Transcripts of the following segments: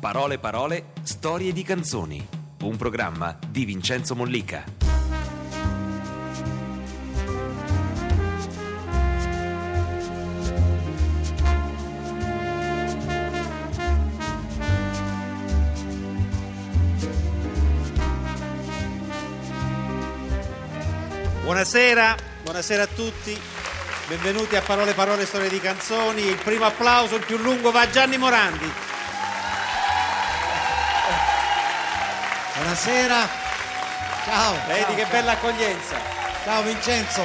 Parole parole, storie di canzoni. Un programma di Vincenzo Mollica. Buonasera, buonasera a tutti. Benvenuti a Parole Parole Storie di Canzoni. Il primo applauso, il più lungo, va a Gianni Morandi. Buonasera. Ciao. Vedi ciao, che ciao. bella accoglienza. Ciao Vincenzo.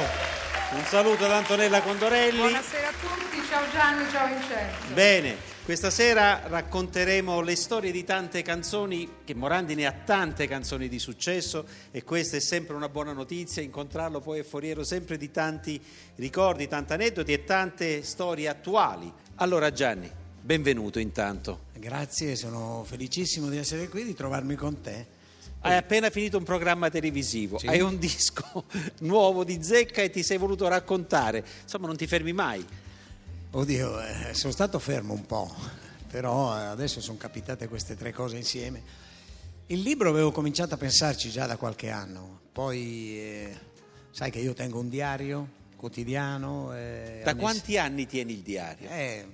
Un saluto da Antonella Condorelli. Buonasera a tutti, ciao Gianni, ciao Vincenzo. Bene, questa sera racconteremo le storie di tante canzoni, che Morandi ne ha tante canzoni di successo e questa è sempre una buona notizia, incontrarlo poi è foriero sempre di tanti ricordi, tanti aneddoti e tante storie attuali. Allora Gianni, benvenuto intanto. Grazie, sono felicissimo di essere qui, di trovarmi con te. Hai appena finito un programma televisivo, Sì. hai un disco nuovo di zecca e ti sei voluto raccontare. Insomma, non ti fermi mai. Oddio, eh, sono stato fermo un po', però eh, adesso sono capitate queste tre cose insieme. Il libro avevo cominciato a pensarci già da qualche anno, poi eh, sai che io tengo un diario quotidiano. eh, Da ogni- quanti anni tieni il diario? Eh,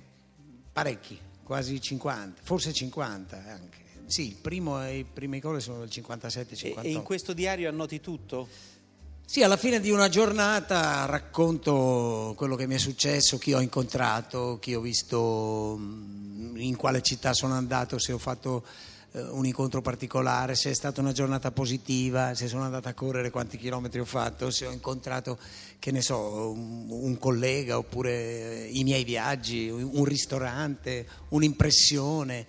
parecchi, quasi 50, forse 50 anche. Sì, il primo, i primi cose sono del E, 57-58. e in questo diario annoti tutto? Sì, alla fine di una giornata racconto quello che mi è successo, chi ho incontrato, chi ho visto, mm, in quale città sono andato, se ho fatto eh, un incontro particolare, se è stata una giornata positiva, se sono andato a correre, quanti chilometri ho fatto, se ho incontrato, che ne so, un, un collega oppure eh, i miei viaggi, un ristorante, un'impressione.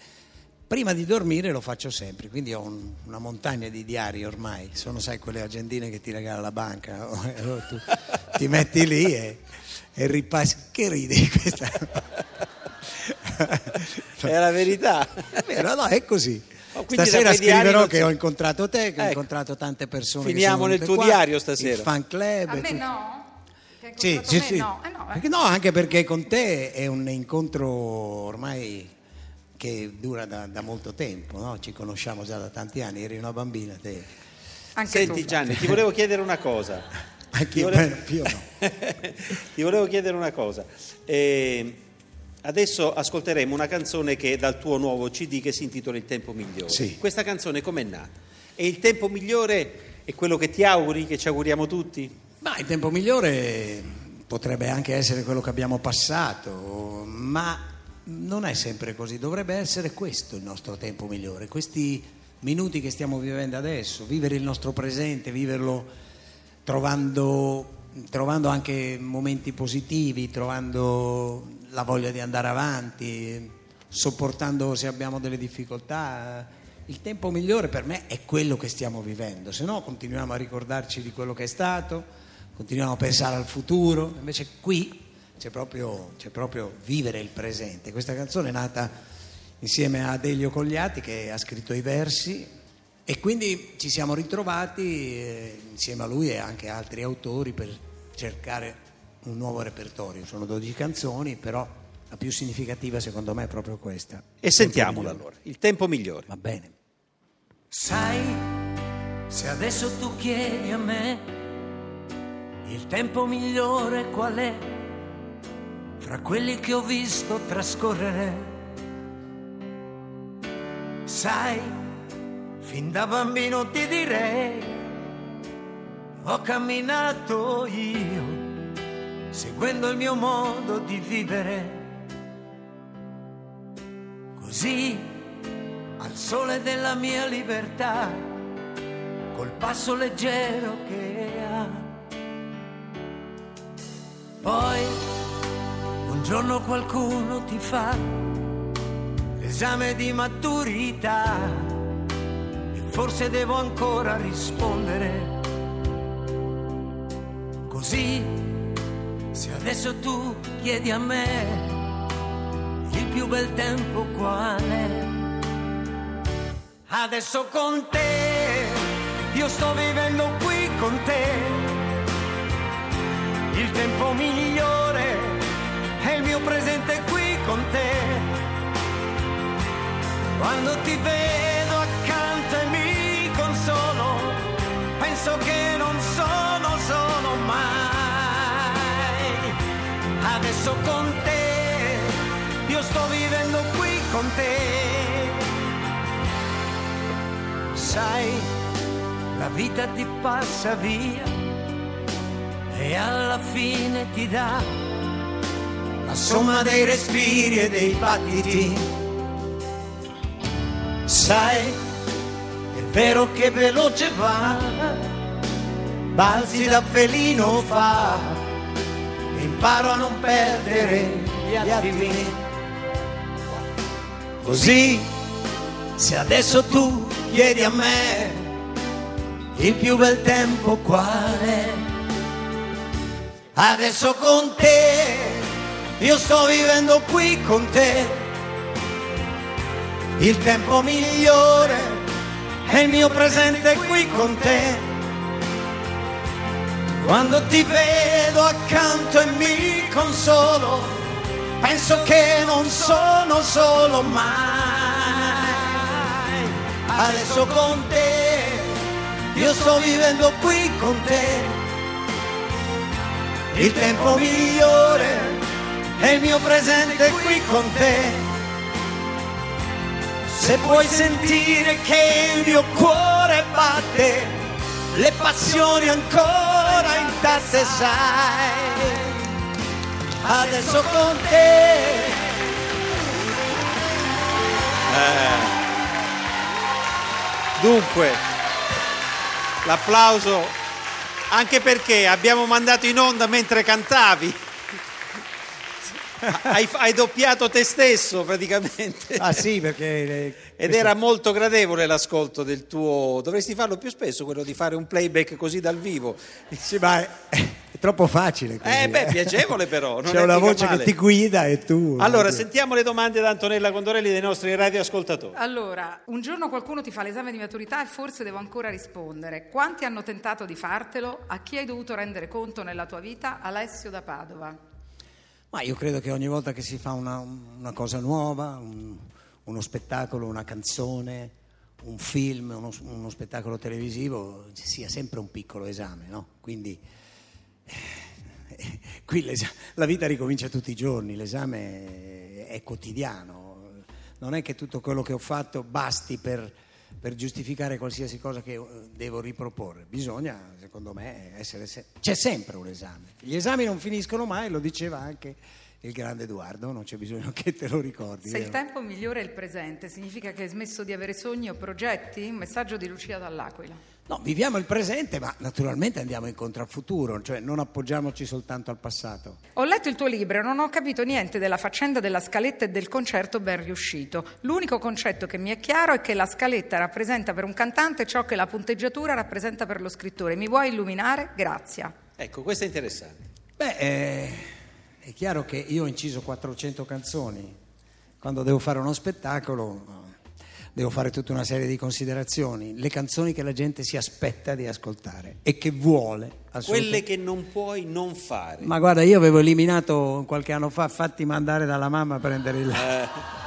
Prima di dormire lo faccio sempre, quindi ho un- una montagna di diari ormai, sono sai quelle agendine che ti regala la banca, allora tu ti metti lì e, e ripassi. Che ridi questa? È la verità. È vero, no, è così. Oh, Stasera scriverò che ho incontrato te, che ho Ecco. incontrato tante persone. che Finiamo sono nel tuo qua, diario stasera. Il fan club. A me tutto. no? Sì, sì, me? sì. No, eh no, eh. Perché no, anche perché con te è un incontro ormai che dura da, da molto tempo, no? ci conosciamo già da tanti anni, eri una bambina te. Anche Senti tu. Gianni, ti volevo chiedere una cosa. Anche io, volevo- beh, io no. Ti volevo chiedere una cosa. Eh, adesso ascolteremo una canzone che è dal tuo nuovo CD che si intitola Il tempo migliore. Sì. Questa canzone com'è nata? E il tempo migliore è quello che ti auguri, che ci auguriamo tutti? Ma il tempo migliore potrebbe anche essere quello che abbiamo passato, ma non è sempre così, dovrebbe essere questo il nostro tempo migliore, questi minuti che stiamo vivendo adesso, vivere il nostro presente, viverlo trovando, trovando anche momenti positivi, trovando la voglia di andare avanti, sopportando se abbiamo delle difficoltà. Il tempo migliore per me è quello che stiamo vivendo, se no continuiamo a ricordarci di quello che è stato, continuiamo a pensare al futuro, invece qui c'è proprio, c'è proprio vivere il presente. Questa canzone è nata insieme a Delio Cogliati che ha scritto i versi e quindi ci siamo ritrovati eh, insieme a lui e anche altri autori per cercare un nuovo repertorio. Sono 12 canzoni, però la più significativa secondo me è proprio questa. E sentiamola allora, Il tempo migliore. Va bene. Sai, se adesso tu chiedi a me il tempo migliore qual è, fra quelli che ho visto trascorrere, sai, fin da bambino ti direi, ho camminato io, seguendo il mio modo di vivere, così al sole della mia libertà, col passo leggero che ha. Poi un giorno qualcuno ti fa l'esame di maturità e forse devo ancora rispondere. Così, se adesso tu chiedi a me il più bel tempo qual è? Adesso con te, io sto vivendo qui con te. Il tempo migliore mio presente qui con te. Quando ti vedo accanto e mi consolo, penso che non sono solo mai. Adesso con te, io sto vivendo qui con te. Sai, la vita ti passa via e alla fine ti dà la somma dei respiri e dei battiti. Sai, è vero che veloce va, balzi da felino fa, e imparo a non perdere gli attimi. Così, se adesso tu chiedi a me il più bel tempo qual è, adesso con te, io sto vivendo qui con te il tempo migliore è il mio presente qui con te. Quando ti vedo accanto e mi consolo, penso che non sono solo mai. Adesso con te, io sto vivendo qui con te. Il tempo migliore è il mio presente qui con te. Se puoi sentire che il mio cuore batte, le passioni ancora intatte sai. Adesso con te. Dunque, l'applauso anche perché abbiamo mandato in onda mentre cantavi. Hai, hai doppiato te stesso praticamente. Ah sì, perché... eh, Ed questo- era molto gradevole l'ascolto del tuo. Dovresti farlo più spesso quello di fare un playback così dal vivo. Sì, ma è, è troppo facile. così, Eh, beh, piacevole però, non C'è è una voce male. che ti guida e tu... Allora, oddio. sentiamo le domande da Antonella Condorelli dei nostri radioascoltatori. Allora, un giorno qualcuno ti fa l'esame di maturità e forse devo ancora rispondere. Quanti hanno tentato di fartelo? A chi hai dovuto rendere conto nella tua vita? Alessio da Padova. Ma io credo che ogni volta che si fa una, una cosa nuova, un- uno spettacolo, una canzone, un film, uno, uno spettacolo televisivo, sia sempre un piccolo esame, no? Quindi eh, qui la vita ricomincia tutti i giorni, l'esame è quotidiano, non è che tutto quello che ho fatto basti per, per giustificare qualsiasi cosa che eh, devo riproporre, bisogna secondo me essere... se- c'è sempre un esame, gli esami non finiscono mai, lo diceva anche il grande Edoardo, non c'è bisogno che te lo ricordi. Se il vero? tempo migliore è il presente, significa che hai smesso di avere sogni o progetti? Un messaggio di Lucia dall'Aquila. No, viviamo il presente, ma naturalmente andiamo incontro al futuro, cioè non appoggiamoci soltanto al passato. Ho letto il tuo libro e non ho capito niente della faccenda della scaletta e del concerto ben riuscito. L'unico concetto che mi è chiaro è che la scaletta rappresenta per un cantante ciò che la punteggiatura rappresenta per lo scrittore. Mi vuoi illuminare? Grazie. Ecco, questo è interessante. Beh, eh, è chiaro che io ho inciso 400 canzoni, quando devo fare uno spettacolo devo fare tutta una serie di considerazioni, le canzoni che la gente si aspetta di ascoltare e che vuole. Quelle che non puoi non fare. Ma guarda, io avevo eliminato qualche anno fa, fatti mandare dalla mamma a prendere il...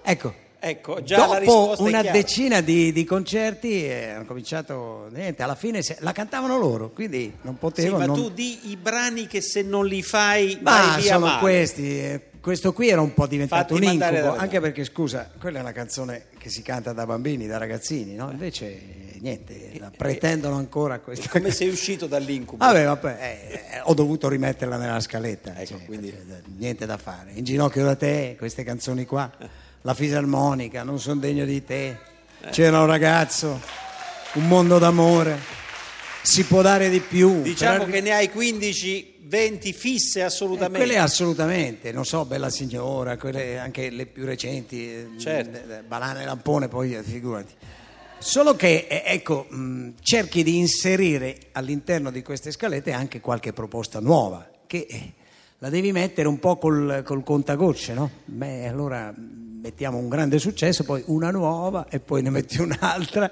Ecco, Ecco, già dopo una decina di, di concerti eh, hanno cominciato, niente, alla fine se- la cantavano loro, quindi non Sì, potevo... ma non... tu di i brani che se non li fai Ma vai via sono male. questi, eh, questo qui era un po' diventato Fatti un incubo, anche perché scusa, quella è una canzone che si canta da bambini, da ragazzini, no? Invece eh, niente, la pretendono ancora questa Come sei uscito dall'incubo? Vabbè, vabbè, eh, eh, ho dovuto rimetterla nella scaletta, Ecco, cioè, quindi- eh, niente da fare. In ginocchio da te, queste canzoni qua, la fisarmonica, non sono degno di te, Eh. c'era un ragazzo, un mondo d'amore, si può dare di più. Diciamo per- che ne hai 15, 20 fisse eh, assolutamente. quelle assolutamente, non so, Bella Signora, quelle anche le più recenti, eh, Certo. eh, eh, Banana e Lampone, poi eh, figurati. Solo che, eh, ecco, mh, cerchi di inserire all'interno di queste scalette anche qualche proposta nuova, che eh, la devi mettere un po' col, col contagocce, no? Beh, allora mh, mettiamo un grande successo, poi una nuova e poi ne metti un'altra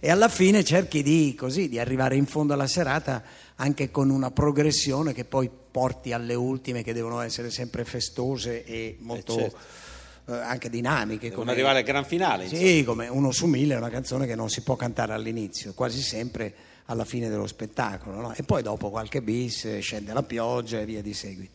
e alla fine cerchi di, così, di arrivare in fondo alla serata anche con una progressione che poi porti alle ultime che devono essere sempre festose e molto certo. eh, anche dinamiche. Devono arrivare al gran finale. Sì, come uno su mille è una canzone che non si può cantare all'inizio, quasi sempre alla fine dello spettacolo. no? E poi dopo qualche bis eh, scende la pioggia e via di seguito.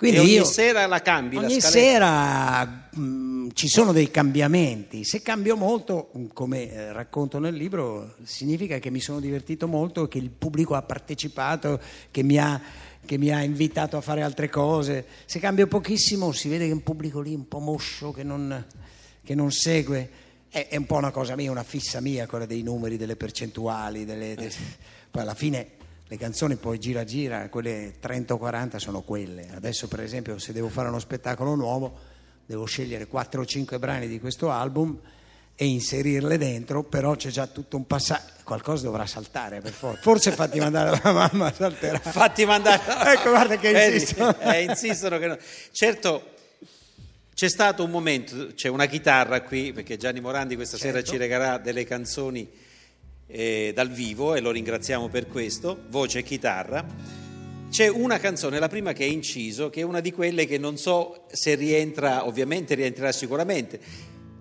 Quindi e ogni io- sera la cambi la Ogni scaletta? sera mh, ci sono dei cambiamenti. Se cambio molto, mh, come eh, racconto nel libro, significa che mi sono divertito molto, che il pubblico ha partecipato, che mi ha, che mi ha invitato a fare altre cose. Se cambio pochissimo, si vede che è un pubblico lì un po' moscio, che non, che non segue. È, è un po' una cosa mia, una fissa mia, quella dei numeri, delle percentuali. delle- de- Poi alla fine le canzoni poi gira gira, quelle 30 o 40 sono quelle. Adesso per esempio se devo fare uno spettacolo nuovo devo scegliere 4 o 5 brani di questo album e inserirle dentro, però c'è già tutto un passaggio, qualcosa dovrà saltare per forza. Forse fatti mandare la mamma, salterà. Fatti mandare. Ecco, guarda che Vedi? insistono. Eh, insistono che no. Certo, c'è stato un momento, c'è una chitarra qui, perché Gianni Morandi questa sera Certo. ci regalerà delle canzoni eh, dal vivo e lo ringraziamo per questo, voce e chitarra. C'è una canzone, la prima che è inciso, che è una di quelle che non so se rientra, ovviamente rientrerà sicuramente,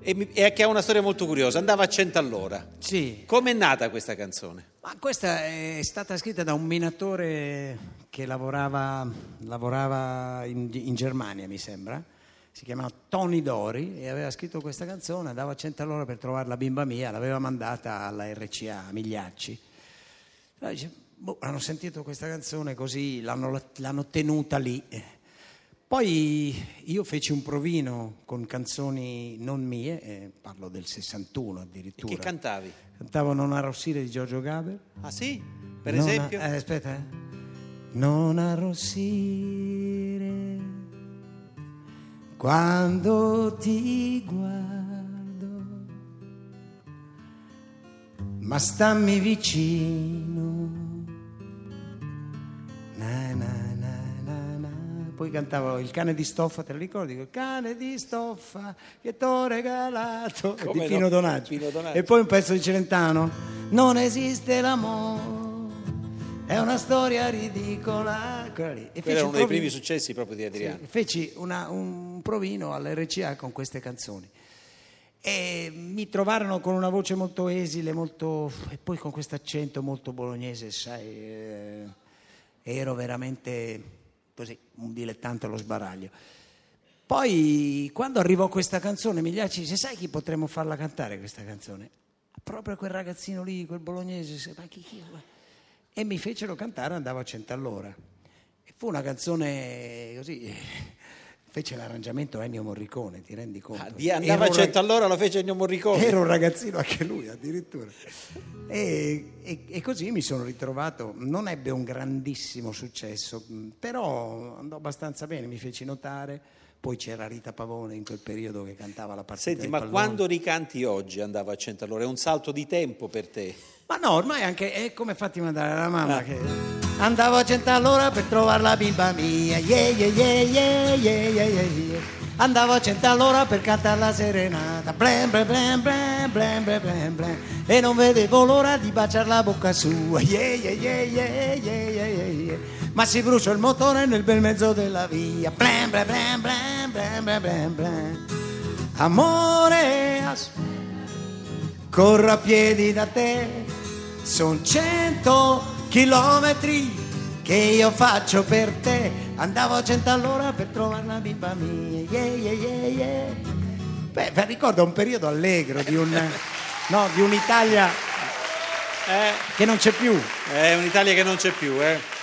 e, che ha una storia molto curiosa, andava a 100 all'ora. Sì, Com'è nata questa canzone? ma questa è stata scritta da un minatore che lavorava, lavorava in, in Germania, mi sembra. Si chiamava Tony Dori e aveva scritto questa canzone, andava a 100 all'ora per trovare la bimba mia, l'aveva mandata alla RCA a Migliacci. Allora dice, boh, hanno sentito questa canzone così, l'hanno, l'hanno tenuta lì. Poi io feci un provino con canzoni non mie, eh, parlo del 61 E addirittura. che cantavi? Cantavo Non arrossire di Giorgio Gaber. Ah sì? Per Non a- esempio? eh, aspetta, eh. Non arrossire quando ti guardo, ma stammi vicino. Na, na, na, na, na. Poi cantavo il cane di stoffa, te lo ricordi? Il cane di stoffa che t'ho regalato Come di Pino no? Donaggio. Pino Donaggio. E poi un pezzo di Celentano. Non esiste l'amore, è una storia ridicola. Quella lì. E Quello era un uno dei primi successi proprio di Adriano. sì, feci una- un provino all'RCA con queste canzoni e mi trovarono con una voce molto esile, molto, e poi con questo accento molto bolognese, sai, eh, ero veramente così, un dilettante allo sbaraglio. Poi quando arrivò questa canzone Migliacci dice sai chi potremmo farla cantare questa canzone? Proprio quel ragazzino lì, quel bolognese, se- ma chi, chi- ma-" e mi fecero cantare Andavo a cento all'ora. E fu una canzone così, fece l'arrangiamento Ennio Morricone, ti rendi conto? Ah, di andava a Ero un rag- 100 all'ora lo fece Ennio Morricone. Era un ragazzino anche lui addirittura. E, e- e così mi sono ritrovato, non ebbe un grandissimo successo, però andò abbastanza bene, mi feci notare, poi c'era Rita Pavone in quel periodo che cantava la partita Senti, ma pallone. quando ricanti oggi andava a 100 all'ora? È un salto di tempo per te. Ma no, ormai anche è come fatti mandare la mamma Ah. che andavo a cento all'ora per trovare la bimba mia. Yeah, yeah, yeah, yeah, yeah, yeah, yeah. Andavo a cento all'ora per cantare la serenata. Blam, blam, blam, blam, blam, blam, blam, blam. E non vedevo l'ora di baciare la bocca sua. Yeah, yeah, yeah, yeah, yeah, yeah, yeah. Ma si bruciò il motore nel bel mezzo della via. Blam, blam, blam, blam, blam, blam, blam, blam. Amore, aspetta corro a piedi da te, son cento chilometri che io faccio per te, andavo a cento all'ora per trovare la bimba mia, yeah, yeah, yeah, yeah. Beh, ricordo un periodo allegro di, un, no, di un'Italia Eh, che non c'è più, è un'Italia che non c'è più, eh.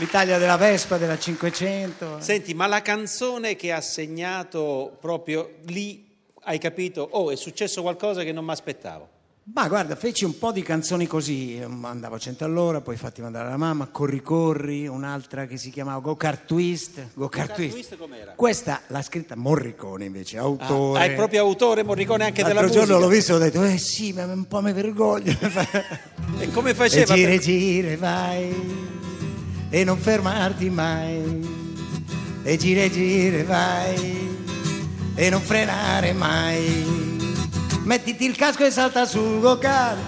l'Italia della Vespa, della 500. Senti, ma la canzone che ha segnato proprio lì, hai capito? Oh, è successo qualcosa che non mi aspettavo. Ma guarda, feci un po' di canzoni così, ehm, andavo a 100 all'ora, poi fatti mandare alla mamma, Corri Corri, un'altra che si chiamava Go Kart Twist. Go Kart Kart Twist. Twist com'era? Questa l'ha scritta Morricone invece, Ah, autore. ah, è proprio autore Morricone anche della L'altro musica. giorno l'ho visto e ho detto, eh sì, ma un po' mi vergogno. E come e faceva? gira e per- gira e vai, e non fermarti mai. E gira e gira vai, e non frenare mai. Mettiti il casco e salta sul go-kart,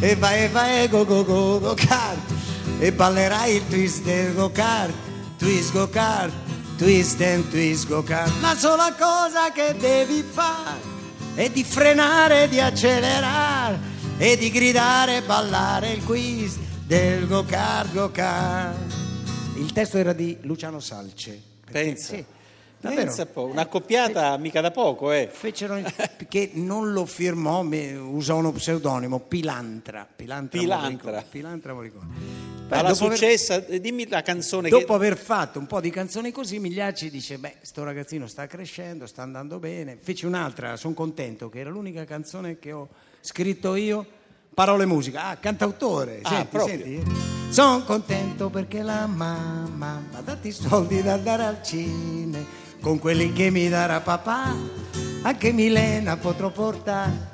e vai e vai go go go go-kart, e ballerai il twist del go-kart, twist go-kart, twist and twist go kart. La sola cosa che devi fare è di frenare, di accelerare e di gridare e ballare il quiz del go kart, go kart. Il testo era di Luciano Salce. perché- Pensa. sì. Pensa po', un'accoppiata mica da poco, eh. Fecero che non lo firmò, usò uno pseudonimo, Pilantra. Pilantra, Pilantra. Pilantra Morricone. Beh, Alla dopo aver- successa, eh, dimmi la canzone Dopo che... aver fatto un po' di canzoni così, Migliacci dice: Beh, sto ragazzino sta crescendo, sta andando bene. Feci un'altra, sono contento, che era l'unica canzone che ho scritto io. Parole e musica, ah, cantautore. Ah, senti, proprio. senti. Sono contento perché la mamma mi ha dato i soldi da andare al cine. Con quelli che mi darà papà, anche Milena potrò portare.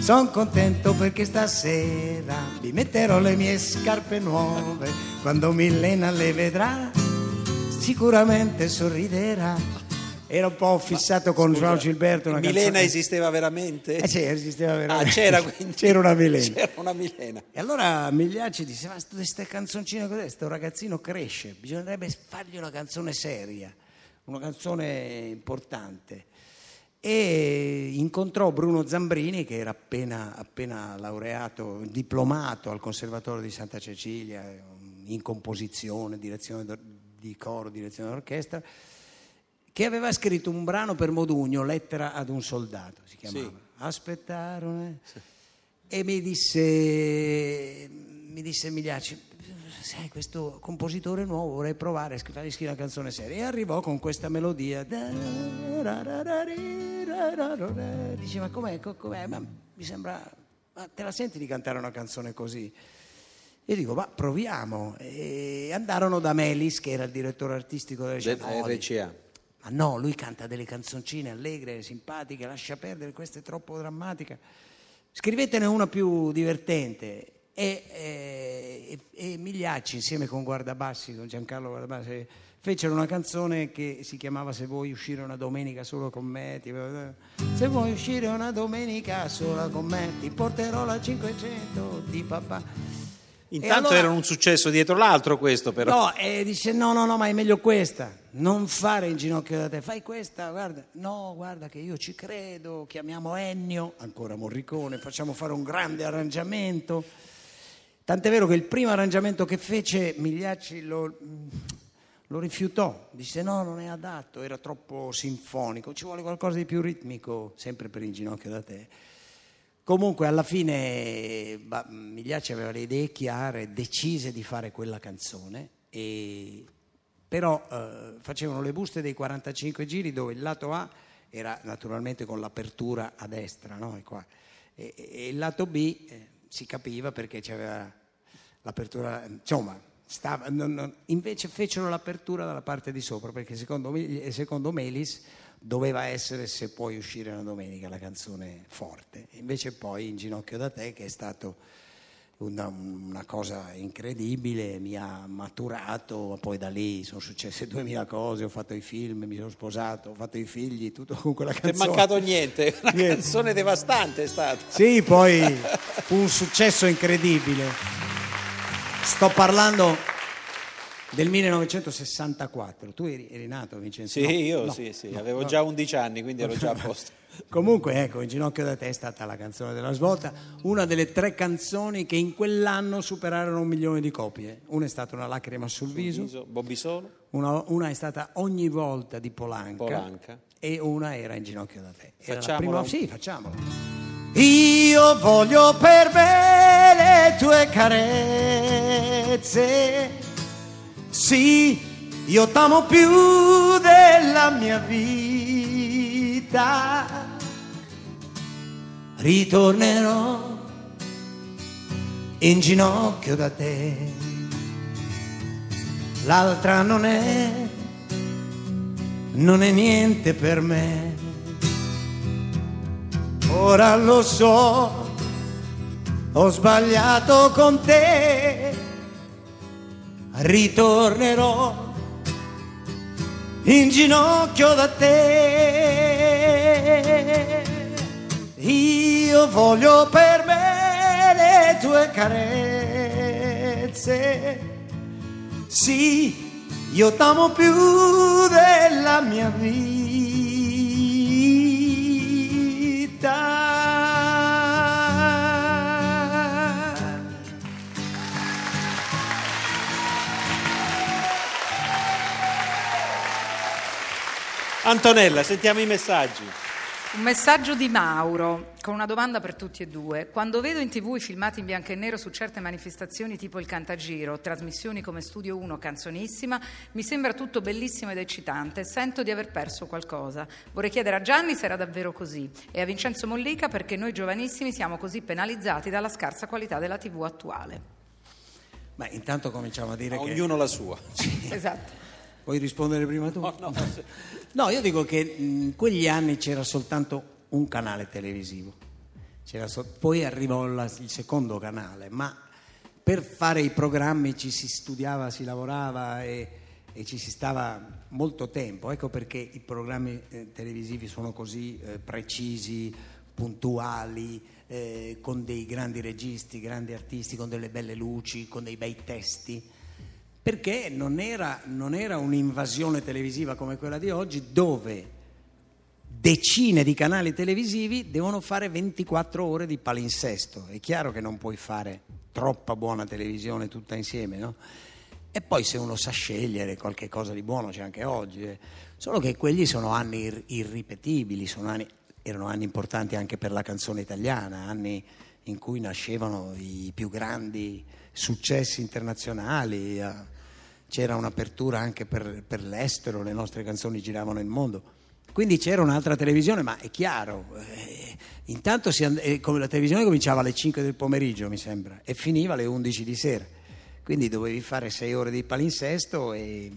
Sono contento perché stasera mi metterò le mie scarpe nuove. Quando Milena le vedrà, sicuramente sorriderà. Era un po' fissato con Joao Gilberto. Una Milena canzone- esisteva veramente? Eh sì, esisteva Ah, veramente. c'era quindi. C'era una Milena. C'era una Milena. E allora Migliacci disse: Ma queste canzoncine così, sto ragazzino cresce, bisognerebbe fargli una canzone seria, una canzone importante. E incontrò Bruno Zambrini, che era appena, appena laureato, diplomato al Conservatorio di Santa Cecilia, in composizione, direzione di coro, direzione d'orchestra, che aveva scritto un brano per Modugno, Lettera ad un soldato, si chiamava. Sì. Aspettarono. eh. E mi disse, mi disse Migliacci, sai, questo compositore nuovo vorrei provare a scrivere, scrivere una canzone seria. E arrivò con questa melodia. Dice, ma com'è? Co- com'è? Ma mi sembra, ma te la senti di cantare una canzone così? Io dico, ma proviamo. E andarono da Melis, che era il direttore artistico della RCA. Ma no, lui canta delle canzoncine allegre, simpatiche, lascia perdere, questa è troppo drammatica. Scrivetene una più divertente. E, e- e Migliacci, insieme con Guardabassi, con Giancarlo Guardabassi, fecero una canzone che si chiamava Se vuoi uscire una domenica solo con me, ti- se vuoi uscire una domenica sola con me, ti porterò la 500 di papà. Intanto allora- era un successo dietro l'altro questo però. No, e dice no, no, no, ma è meglio questa. Non fare in ginocchio da te, fai questa, guarda. No, guarda che io ci credo, chiamiamo Ennio, ancora Morricone, facciamo fare un grande arrangiamento. Tant'è vero che il primo arrangiamento che fece Migliacci lo, lo rifiutò, disse no, non è adatto, era troppo sinfonico, ci vuole qualcosa di più ritmico, sempre per in ginocchio da te. Comunque alla fine bah, Migliacci aveva le idee chiare, decise di fare quella canzone, e- però eh, facevano le buste dei 45 giri dove il lato A era naturalmente con l'apertura a destra, no? E, qua. E- e il lato B eh, si capiva perché c'aveva l'apertura, insomma, stava- non- non- invece fecero l'apertura dalla parte di sopra perché secondo, secondo Melis doveva essere se puoi uscire una domenica la canzone forte invece poi in ginocchio da te che è stato una, una cosa incredibile mi ha maturato poi da lì sono successe duemila cose ho fatto i film mi sono sposato ho fatto i figli tutto con quella Non è canzone mancato niente, una Niente. canzone devastante è stata. sì, poi fu un successo incredibile. Sto parlando del 1964. Tu eri, eri nato, Vincenzo? Sì, No, io no, sì, sì, no, avevo già 11 anni, quindi ero già a posto. Comunque, ecco, In ginocchio da te è stata la canzone della svolta, una delle tre canzoni che in quell'anno superarono un milione di copie. Una è stata Una lacrima sul viso, Viso, Bobby Solo, una, una è stata Ogni volta di Polanca, Polanca. e una era In ginocchio da te. Era la Facciamola? prima- Sì, facciamolo. Io voglio per me le tue carezze, sì, io t'amo più della mia vita. Ritornerò in ginocchio da te. L'altra non è, non è niente per me. Ora lo so, ho sbagliato con te. Ritornerò in ginocchio da te. Io voglio per me le tue carezze. Sì, io t'amo più della mia vita. Antonella, sentiamo i messaggi. Un messaggio di Mauro con una domanda per tutti e due. Quando vedo in tv i filmati in bianco e nero su certe manifestazioni tipo il Cantagiro, trasmissioni come Studio 1, Canzonissima, mi sembra tutto bellissimo ed eccitante. Sento di aver perso qualcosa. Vorrei chiedere a Gianni se era davvero così e a Vincenzo Mollica perché noi giovanissimi siamo così penalizzati dalla scarsa qualità della tv attuale. Beh, intanto cominciamo a dire A che... ognuno la sua. Esatto. Vuoi rispondere prima tu? No, no, No, io dico che in quegli anni c'era soltanto un canale televisivo, C'era sol- poi arrivò la- il secondo canale, ma per fare i programmi ci si studiava, si lavorava e, e ci si stava molto tempo. Ecco perché i programmi eh, televisivi sono così eh, precisi, puntuali, eh, con dei grandi registi, grandi artisti, con delle belle luci, con dei bei testi perché non era, non era un'invasione televisiva come quella di oggi dove decine di canali televisivi devono fare 24 ore di palinsesto. È chiaro che non puoi fare troppa buona televisione tutta insieme, no? E poi se uno sa scegliere qualche cosa di buono c'è anche oggi. eh. Solo che quelli sono anni ir- irripetibili, sono anni- erano anni importanti anche per la canzone italiana, anni in cui nascevano i più grandi successi internazionali, eh, c'era un'apertura anche per, per l'estero, le nostre canzoni giravano il mondo. Quindi c'era un'altra televisione, ma è chiaro, eh, intanto and- eh, la televisione cominciava alle 5 del pomeriggio, mi sembra, e finiva alle 11 di sera. Quindi dovevi fare 6 ore di palinsesto e,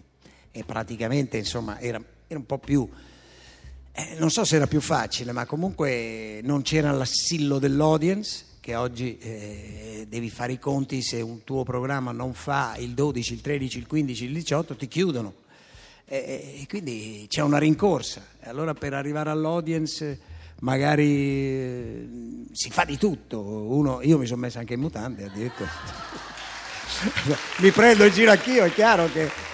e praticamente insomma era, era un po' più... eh, non so se era più facile, ma comunque non c'era l'assillo dell'audience, che oggi eh, devi fare i conti, se un tuo programma non fa il 12, il 13, il 15, il 18 ti chiudono. E, e quindi c'è una rincorsa. Allora per arrivare all'audience magari eh, si fa di tutto. Uno, io mi sono messo anche in mutande addirittura. mi prendo in giro anch'io, è chiaro che...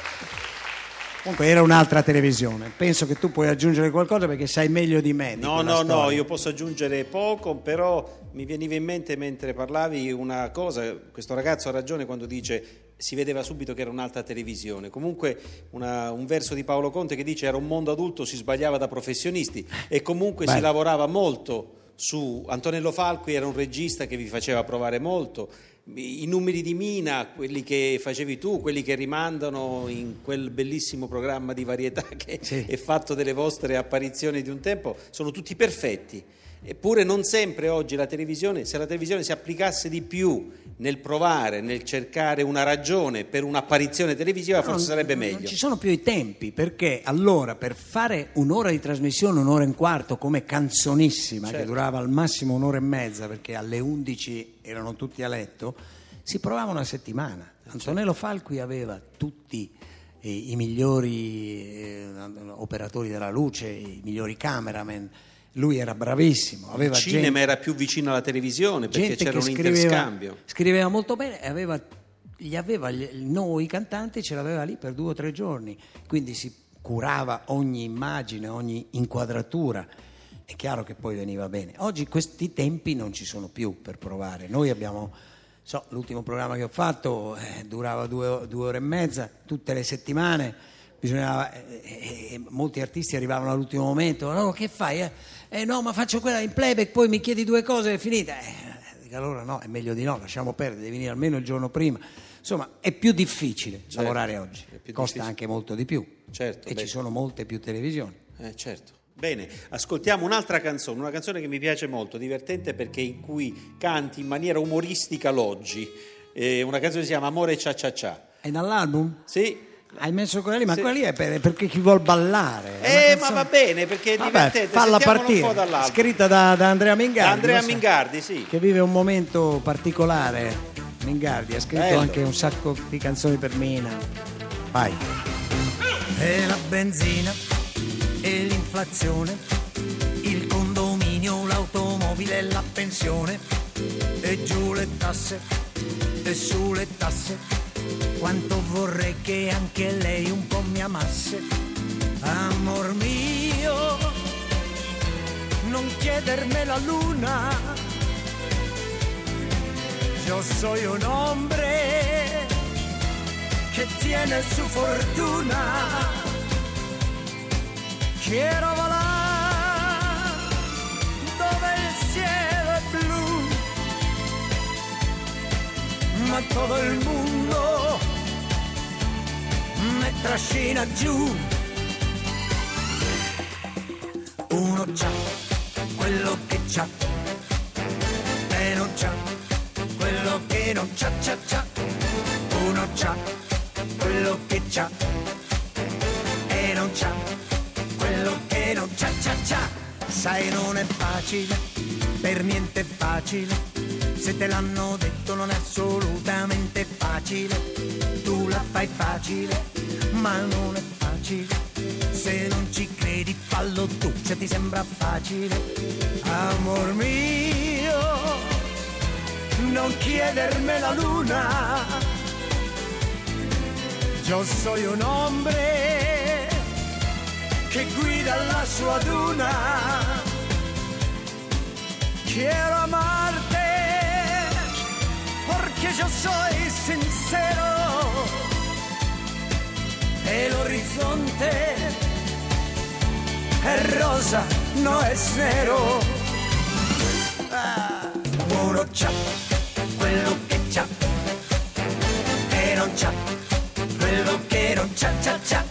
Comunque era un'altra televisione. Penso che tu puoi aggiungere qualcosa perché sai meglio di me. di No, no, no, storia. io posso aggiungere poco, però mi veniva in mente mentre parlavi una cosa, questo ragazzo ha ragione quando dice si vedeva subito che era un'altra televisione. Comunque una- un verso di Paolo Conte che dice era un mondo adulto, si sbagliava da professionisti e comunque si Bello. lavorava molto su Antonello Falqui era un regista che vi faceva provare molto. I numeri di Mina, quelli che facevi tu, quelli che rimandano in quel bellissimo programma di varietà che Sì. è fatto delle vostre apparizioni di un tempo, sono tutti perfetti. Eppure non sempre oggi la televisione, se la televisione si applicasse di più nel provare, nel cercare una ragione per un'apparizione televisiva, No, forse sarebbe non- meglio. Non ci sono più i tempi, perché allora per fare un'ora di trasmissione, un'ora e un quarto come canzonissima, che Certo. durava al massimo un'ora e mezza, perché alle 11 erano tutti a letto, si provava una settimana. Antonello Falqui aveva tutti eh, i migliori eh, operatori della luce, i migliori cameraman, lui era bravissimo, Il aveva cinema gente- era più vicino alla televisione perché c'era un scriveva, interscambio. scriveva molto bene e aveva, gli aveva noi cantanti ce l'aveva lì per due o tre giorni, quindi si curava ogni immagine, ogni inquadratura. È chiaro che poi veniva bene. Oggi questi tempi non ci sono più per provare. Noi abbiamo, so, l'ultimo programma che ho fatto eh, durava due, due ore e mezza, tutte le settimane. Bisognava, eh, eh, eh, molti artisti arrivavano all'ultimo momento, allora che fai? Eh? Eh, no, ma faccio quella in playback, poi mi chiedi due cose e è finita. Eh, allora no, è meglio di no, lasciamo perdere, devi venire almeno il giorno prima. Insomma, è più difficile Certo, lavorare oggi, costa difficile. anche molto di più Certo, e beh. ci sono molte più televisioni. Certo. Bene, ascoltiamo un'altra canzone, una canzone che mi piace molto, divertente perché in cui canti in maniera umoristica l'oggi. Eh, una canzone che si chiama Amore Cia Cia Cia. È dall'album? Sì. Hai messo quella lì, ma Sì. quella lì è per, perché chi vuol ballare. Eh, ma va bene perché è Vabbè, divertente. falla Sentiamola partire. un po' dall'album. Scritta da, da Andrea Mingardi. Da Andrea Mingardi, sì. Che vive un momento particolare. Mingardi ha scritto Bello. anche un sacco di canzoni per Mina. Vai. E la benzina e l'inflazione, il condominio, l'automobile e la pensione, e giù le tasse e su le tasse, quanto vorrei che anche lei un po' mi amasse. Amor mio, non chiederme la luna, yo soy un hombre che tiene su fortuna. Quiero volar ma todo il mondo me trascina giù. Uno c'ha quello che c'ha e non c'ha quello che non c'ha, c'ha, c'ha. Uno c'ha quello che c'ha e non c'ha quello che non c'ha, c'ha, c'ha. Sai, non è facile, per niente facile. Se te l'hanno detto non è assolutamente facile. Tu la fai facile, ma non è facile. Se non ci credi, fallo tu, se ti sembra facile. Amor mio, non chiederme la luna. Yo soy un hombre che guida la sua duna. Quiero amarte porque yo soy sincero. El horizonte es rosa, no es negro. Ah, uno c'ha quello che c'ha e non c'ha quello che non c'ha, c'ha, c'ha.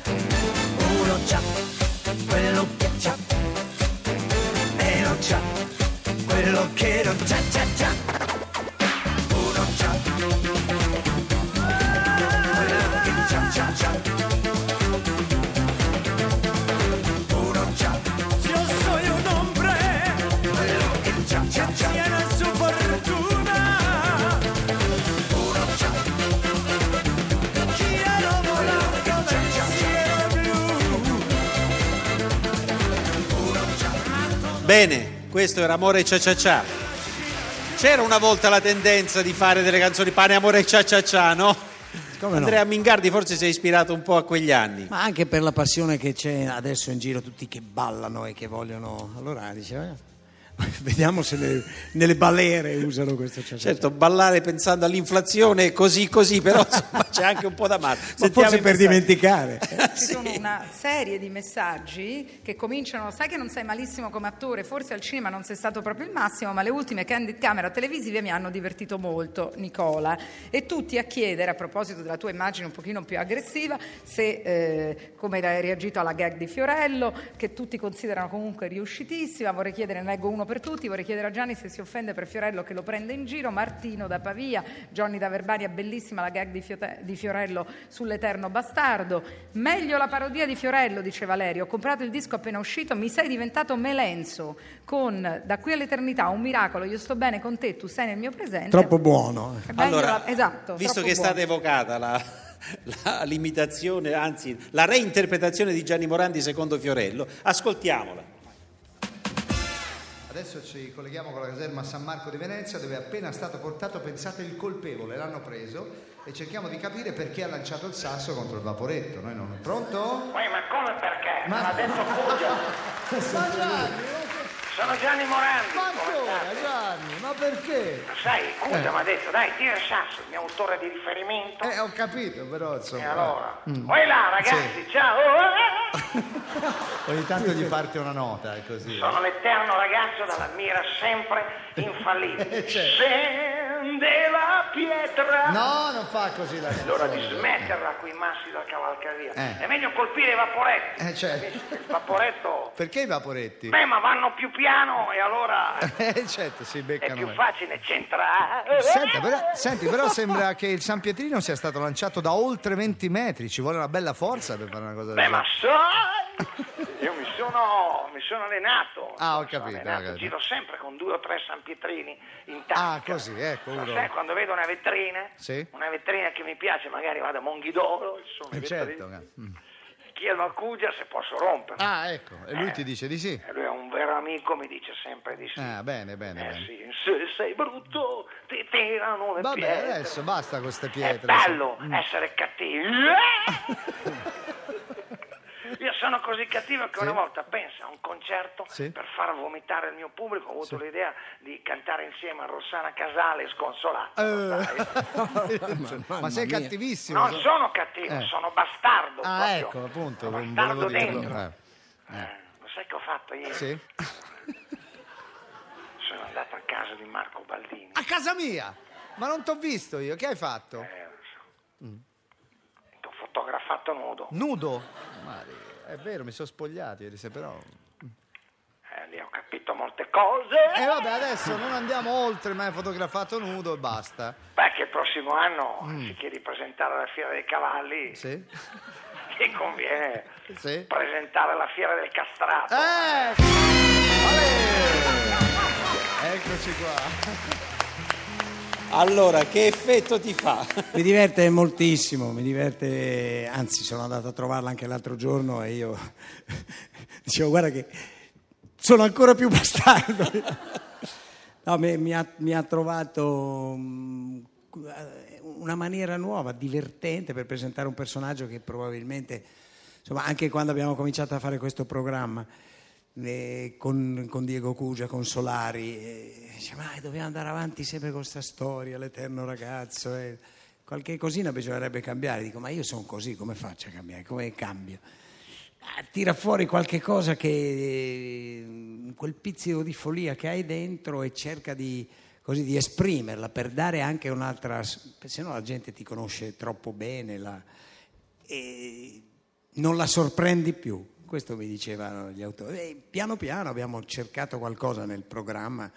Bene, questo era Amore Cia Cia Cia. C'era una volta la tendenza di fare delle canzoni pane, amore cia cia cia, no? Come no? Andrea Mingardi forse si è ispirato un po' a quegli anni. Ma anche per la passione che c'è adesso in giro, tutti che ballano e che vogliono. Allora dice, eh, vediamo se le- nelle balere usano questo cia. Certo, ballare pensando all'inflazione così così, però insomma, c'è anche un po' da male. Ma forse per dimenticare. Ci sono una serie di messaggi che cominciano, sai che non sei malissimo come attore, forse al cinema non sei stato proprio il massimo, ma le ultime candid camera televisive mi hanno divertito molto, Nicola. E tutti a chiedere, a proposito della tua immagine un pochino più aggressiva, se eh, come hai reagito alla gag di Fiorello, che tutti considerano comunque riuscitissima. Vorrei chiedere, ne leggo uno per tutti, vorrei chiedere a Gianni se si offende per Fiorello che lo prende in giro, Martino da Pavia, Johnny da Verbania, bellissima la gag di, Fiote- di Fiorello sull'eterno bastardo. Meglio la parodia di Fiorello, dice Valerio. Ho comprato il disco appena uscito, mi sei diventato Melenzo con Da qui all'eternità un miracolo, io sto bene con te, tu sei nel mio presente. Troppo buono. Meglio Allora, la- esatto, visto che è stata buono. evocata la, la limitazione, anzi la reinterpretazione di Gianni Morandi secondo Fiorello, ascoltiamola. Adesso ci colleghiamo con la caserma San Marco di Venezia dove è appena stato portato, pensate, il colpevole, l'hanno preso e cerchiamo di capire perché ha lanciato il sasso contro il vaporetto. Noi non... Pronto? Poi, ma come perché? Ma- Ma l'ha detto Cugia. Sono Gianni Morandi. Ma ancora Gianni, ma perché? Sai, Cugia Eh. mi ha detto, dai, tira il sasso, il mio autore di riferimento. Eh, ho capito, però e insomma... allora? Mm. Voi là, ragazzi, ciao! Ogni tanto gli parte una nota, è così. Sono l'eterno ragazzo dalla mira sempre infallibile. Eh, certo. Scende la pietra. No, non fa così la È l'ora di canzone. smetterla qui massi da cavalcavia. Eh. È meglio colpire i vaporetti. Eh, certo. Vaporetto. Perché i vaporetti? Beh, ma vanno più piano e allora Eh, certo, si è beccano. più meglio. facile centrare. Senta, però, senti, però sembra che il San Pietrino sia stato lanciato da oltre 20 metri, ci vuole una bella forza per fare una cosa del Beh, ma genere. io mi sono, mi sono allenato. Ah, ho capito, allenato, ho capito. Giro sempre con due o tre San Pietrini in tasca. Ah, così, ecco, uno. sai, quando vedo una vetrina, Sì. una vetrina che mi piace, magari vado a Monghidoro, ci sono Eh, certo. mm. chiedo a Cugia se posso rompere. Ah, ecco, e lui ti dice di sì. Lui è un vero amico, mi dice sempre di sì. Ah, bene, bene, Eh bene. sì, se sei brutto ti tirano le Vabbè, pietre. adesso basta con queste È pietre. bello Mm. essere cattivi. Io sono così cattivo che Sì. una volta, pensa, a un concerto Sì. per far vomitare il mio pubblico, ho avuto l'idea di cantare insieme a Rossana Casale sconsolato. Eh. Ma sei mia. cattivissimo. Non sono cattivo, Eh. sono bastardo. Ah, proprio. ecco, appunto, bastardo dirlo. dentro. Eh. Eh, lo sai che ho fatto ieri? Sì. Sono andato a casa di Marco Baldini. A casa mia! Ma non t'ho visto io, che hai fatto? Eh, lo so. Ho fotografato nudo. Nudo? Maria, è vero, mi sono spogliato ieri sera, però... Eh, lì ho capito molte cose. E vabbè, adesso non andiamo oltre, ma hai fotografato nudo e basta. Beh, che il prossimo anno, anziché ripresentare la fiera dei cavalli, Mm. Sì? ti conviene Sì? presentare la fiera del castrato. Eh! Ale! Eccoci qua. Allora, che effetto ti fa? Mi diverte moltissimo, mi diverte, anzi sono andato a trovarla anche l'altro giorno e io dicevo guarda che sono ancora più bastardo. No, mi, mi ha, mi ha trovato mm, una maniera nuova, divertente per presentare un personaggio che probabilmente, insomma, anche quando abbiamo cominciato a fare questo programma eh, con, con Diego Cugia, con Solari, eh, dice, ma dobbiamo andare avanti sempre con questa storia, l'eterno ragazzo. eh. Qualche cosina bisognerebbe cambiare. Dico, ma io sono così, come faccio a cambiare? Come cambio? Ah, Tira fuori qualche cosa che eh, quel pizzico di follia che hai dentro e cerca di, così, di esprimerla per dare anche un'altra. Se no la gente ti conosce troppo bene la- e non la sorprendi più. Questo mi dicevano gli autori. E piano piano abbiamo cercato qualcosa nel programma.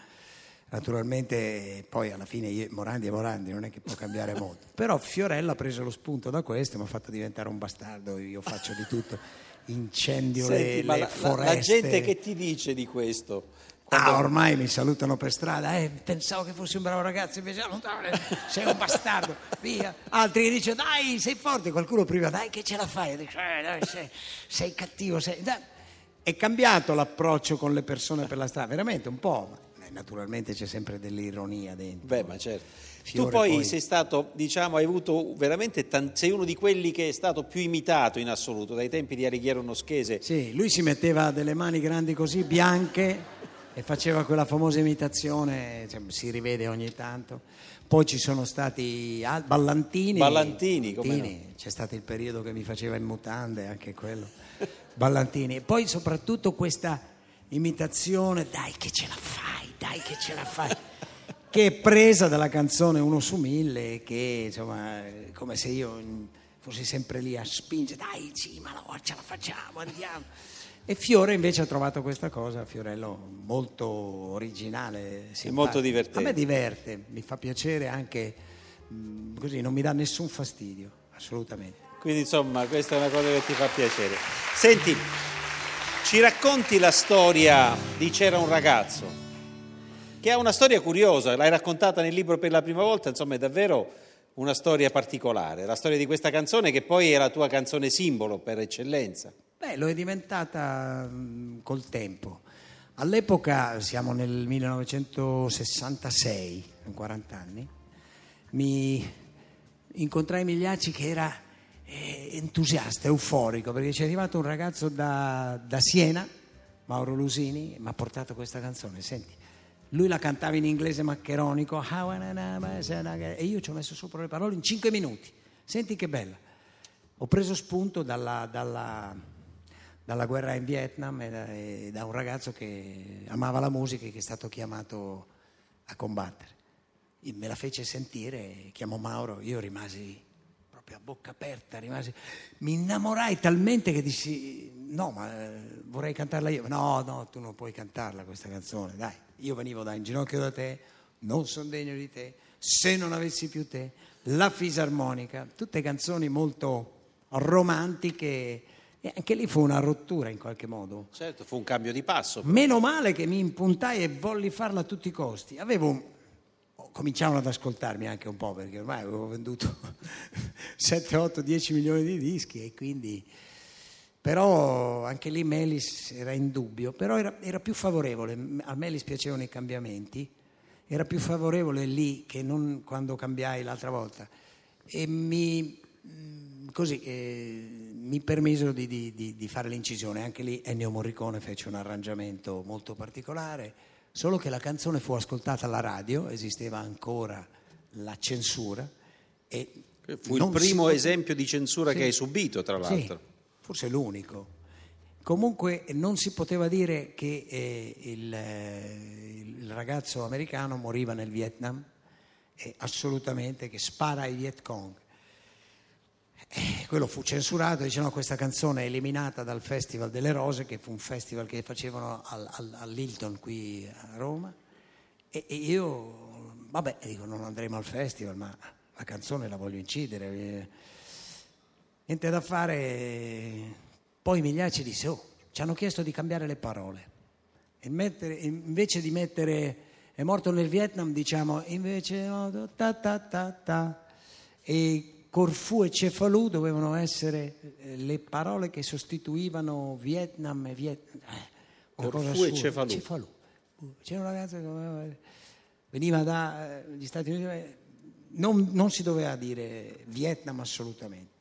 Naturalmente poi alla fine io- Morandi è Morandi, non è che può cambiare molto. Però Fiorella ha preso lo spunto da questo e mi ha fatto diventare un bastardo, io faccio di tutto, incendio Senti, le, le la, la- foreste. la gente che ti dice di questo? Quando- Ah, ormai mi salutano per strada, eh, pensavo che fossi un bravo ragazzo, invece no, sei un bastardo, via. Altri che dicono, dai, sei forte, qualcuno prima, dai che ce la fai, Io dico, "Eh, dai, sei, sei cattivo, sei... dai." È cambiato l'approccio con le persone per la strada, veramente un po', ma eh, naturalmente c'è sempre dell'ironia dentro. Beh, ma certo. Fiore tu poi, poi- sei stato, diciamo, hai avuto veramente tan- sei uno di quelli che è stato più imitato in assoluto, dai tempi di Arighiero Noschese. Sì, lui si metteva delle mani grandi così, bianche, e faceva quella famosa imitazione, cioè, si rivede ogni tanto. Poi ci sono stati al- Ballantini. Ballantini, come Ballantini, C'è stato il periodo che mi faceva in mutande, anche quello. Ballantini. E poi soprattutto questa imitazione, dai che ce la fai, dai che ce la fai. che è presa dalla canzone Uno su mille, che insomma come se io fossi sempre lì a spingere, dai sì, ma no, ce la facciamo, andiamo. E Fiore invece ha trovato questa cosa, Fiorello, molto originale, simpatico. molto divertente. A me diverte, mi fa piacere anche mm, così, non mi dà nessun fastidio, assolutamente. Quindi insomma questa è una cosa che ti fa piacere. Senti, ci racconti la storia di C'era un ragazzo, che ha una storia curiosa, l'hai raccontata nel libro per la prima volta, insomma è davvero una storia particolare, la storia di questa canzone che poi è la tua canzone simbolo per eccellenza. Beh, lo è diventata col tempo. All'epoca, siamo nel 1966, in 40 anni, mi incontrai Migliacci che era eh, entusiasta, euforico, perché ci è arrivato un ragazzo da, da Siena, Mauro Lusini, e mi ha portato questa canzone. Senti, lui la cantava in inglese maccheronico, e io ci ho messo sopra le parole in 5 minuti. Senti che bella. Ho preso spunto dalla, dalla- dalla guerra in Vietnam e da, e da un ragazzo che amava la musica e che è stato chiamato a combattere. E me la fece sentire, chiamò Mauro, io rimasi proprio a bocca aperta, rimasi, mi innamorai talmente che dissi no, ma eh, vorrei cantarla io. No, no, tu non puoi cantarla questa canzone, dai. Io venivo da in ginocchio da te, non sono degno di te, se non avessi più te, la fisarmonica, tutte canzoni molto romantiche e anche lì fu una rottura in qualche modo. Certo, fu un cambio di passo. Meno male che mi impuntai e volli farla a tutti i costi. Avevo Cominciavano ad ascoltarmi anche un po' perché ormai avevo venduto 7, 8, 10 milioni di dischi e quindi però anche lì Melis era in dubbio, però era, era più favorevole, a Melis piacevano i cambiamenti, era più favorevole lì che non quando cambiai l'altra volta e mi, così, eh, mi permisero di, di, di, fare l'incisione, anche lì Ennio Morricone fece un arrangiamento molto particolare, solo che la canzone fu ascoltata alla radio, esisteva ancora la censura e Fu il primo si- esempio di censura Sì. che hai subito, tra Sì, l'altro. forse l'unico. Comunque non si poteva dire che eh, il, eh, il ragazzo americano moriva nel Vietnam, assolutamente che spara ai Viet Cong. Eh, quello fu censurato, dice no, questa canzone è eliminata dal Festival delle Rose, che fu un festival che facevano al, al- all'Hilton qui a Roma. E, e io, vabbè, dico, non andremo al festival, ma la canzone la voglio incidere. eh. Niente da fare. Poi Migliacci disse, oh, ci hanno chiesto di cambiare le parole. E mettere- invece di mettere è morto nel Vietnam, diciamo, invece ta ta ta ta. E Corfù e Cefalù dovevano essere eh, le parole che sostituivano Vietnam e Vietnam. una Corfù e assurda. Cefalù. C'era un ragazzo che veniva dagli Stati Uniti, eh, non, non si doveva dire Vietnam assolutamente.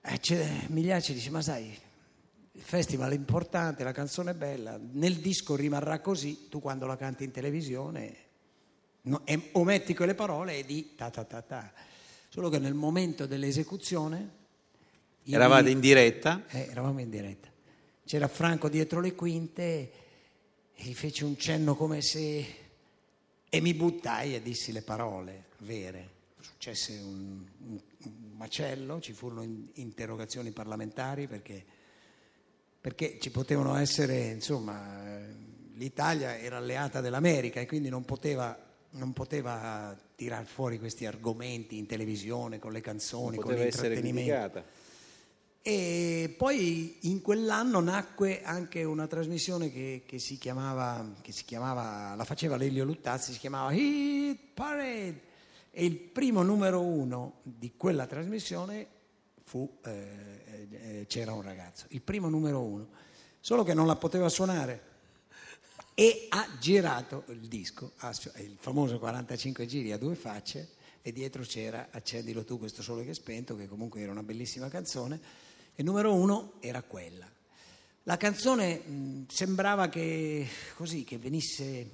Eh, Migliacci dice, ma sai, il festival è importante, la canzone è bella, nel disco rimarrà così, tu quando la canti in televisione no, e- ometti quelle parole e di ta ta ta ta. Solo che nel momento dell'esecuzione... io Eravate in diretta? eh, eravamo in diretta. C'era Franco dietro le quinte e gli fece un cenno come se... E mi buttai e dissi le parole vere. Successe un, un- un macello, ci furono in- interrogazioni parlamentari perché, perché ci potevano essere, insomma, eh, l'Italia era alleata dell'America e quindi non poteva, non poteva tirar fuori questi argomenti in televisione, con le canzoni, con Poteva essere l'intrattenimento. E poi in quell'anno nacque anche una trasmissione che, che si chiamava, che si chiamava, la faceva Lelio Luttazzi, si chiamava Hit Parade. E il primo numero uno di quella trasmissione fu eh, eh, C'era un ragazzo, il primo numero uno, solo che non la poteva suonare. E ha girato il disco, il famoso 45 giri a due facce, e dietro c'era Accendilo tu, questo sole che è spento, che comunque era una bellissima canzone, e numero uno era quella. La canzone mh, sembrava che, così, che venisse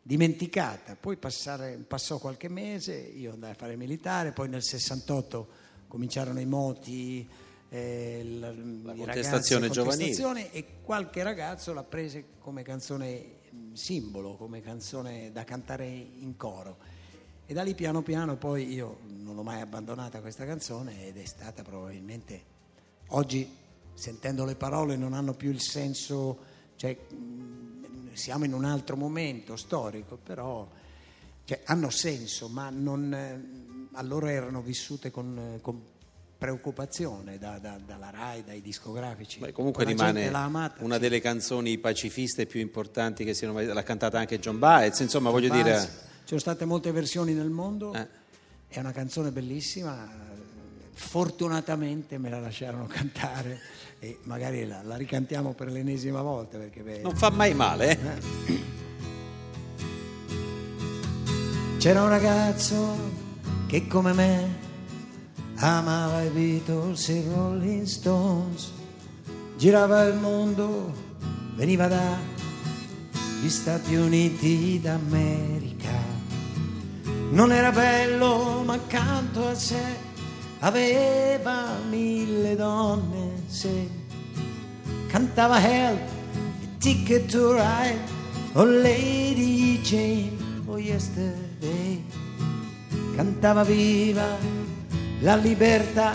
dimenticata, poi passare- passò qualche mese, io andai a fare il militare, poi nel 68 cominciarono i moti, eh, La i contestazione giovanile. e qualche ragazzo l'ha prese come canzone mh, simbolo, come canzone da cantare in coro. E da lì piano piano poi io non l'ho mai abbandonata questa canzone ed è stata probabilmente oggi sentendo le parole non hanno più il senso, cioè mh, siamo in un altro momento storico, però cioè, hanno senso, ma non, eh, allora erano vissute con, con preoccupazione da- da- dalla RAI, dai discografici. Beh, comunque La rimane amata, una sì. delle canzoni pacifiste più importanti che siano mai l'ha cantata anche John Baez, insomma voglio Baez. dire Ci sono state molte versioni nel mondo, Eh. è una canzone bellissima, fortunatamente me la lasciarono cantare e magari la, la ricantiamo per l'ennesima volta perché beh, non fa mai male, eh? C'era un ragazzo che come me amava i Beatles e i Rolling Stones, girava il mondo, veniva dagli Stati Uniti d'America. Non era bello, ma accanto a sé aveva mille donne, se cantava Help, Ticket to Ride, o Lady Jane, o Yesterday, cantava viva la libertà,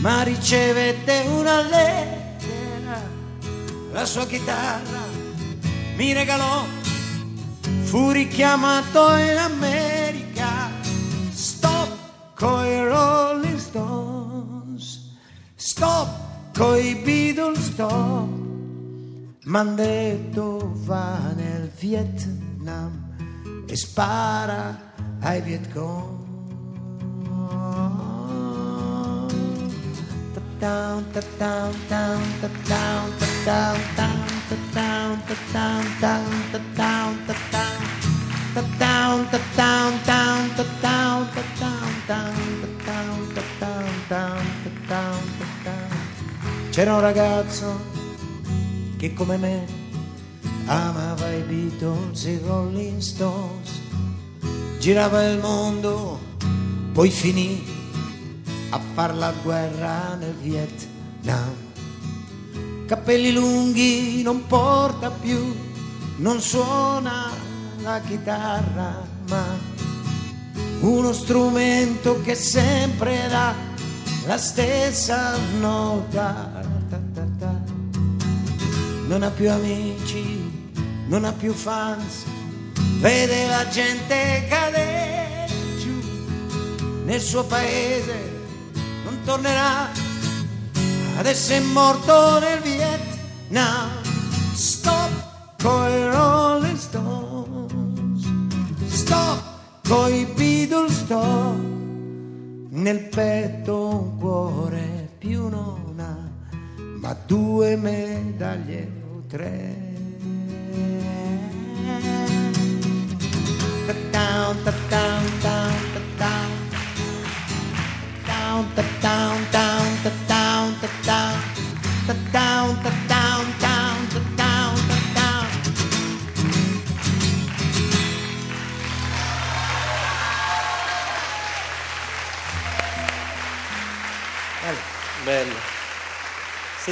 ma ricevette una lettera, la sua chitarra mi regalò, fu richiamato in America, stop coi Rolling Stones, stop coi Beatles, stop. M'han detto va nel Vietnam e spara ai Viet down, ta down, down, ta down, ta down, down, ta down, ta down, down, ta down, ta down, ta down, ta down, down, ta down, ta down, down, ta down, ta down, down. C'era un ragazzo che come me amava i Beatles e Rolling Stones, girava il mondo, poi finì far la guerra nel Vietnam. Capelli lunghi non porta più, non suona la chitarra, ma uno strumento che sempre dà la stessa nota. Ta, ta, ta. Non ha più amici, non ha più fans, vede la gente cadere giù nel suo paese tornerà adesso è morto nel Vietnam. Stop coi Rolling Stones. Stop coi Beatles stop. Nel petto un cuore più non ha ma due medaglie o tre. Ta-down, ta-down, down, ta-down down, ta down, down,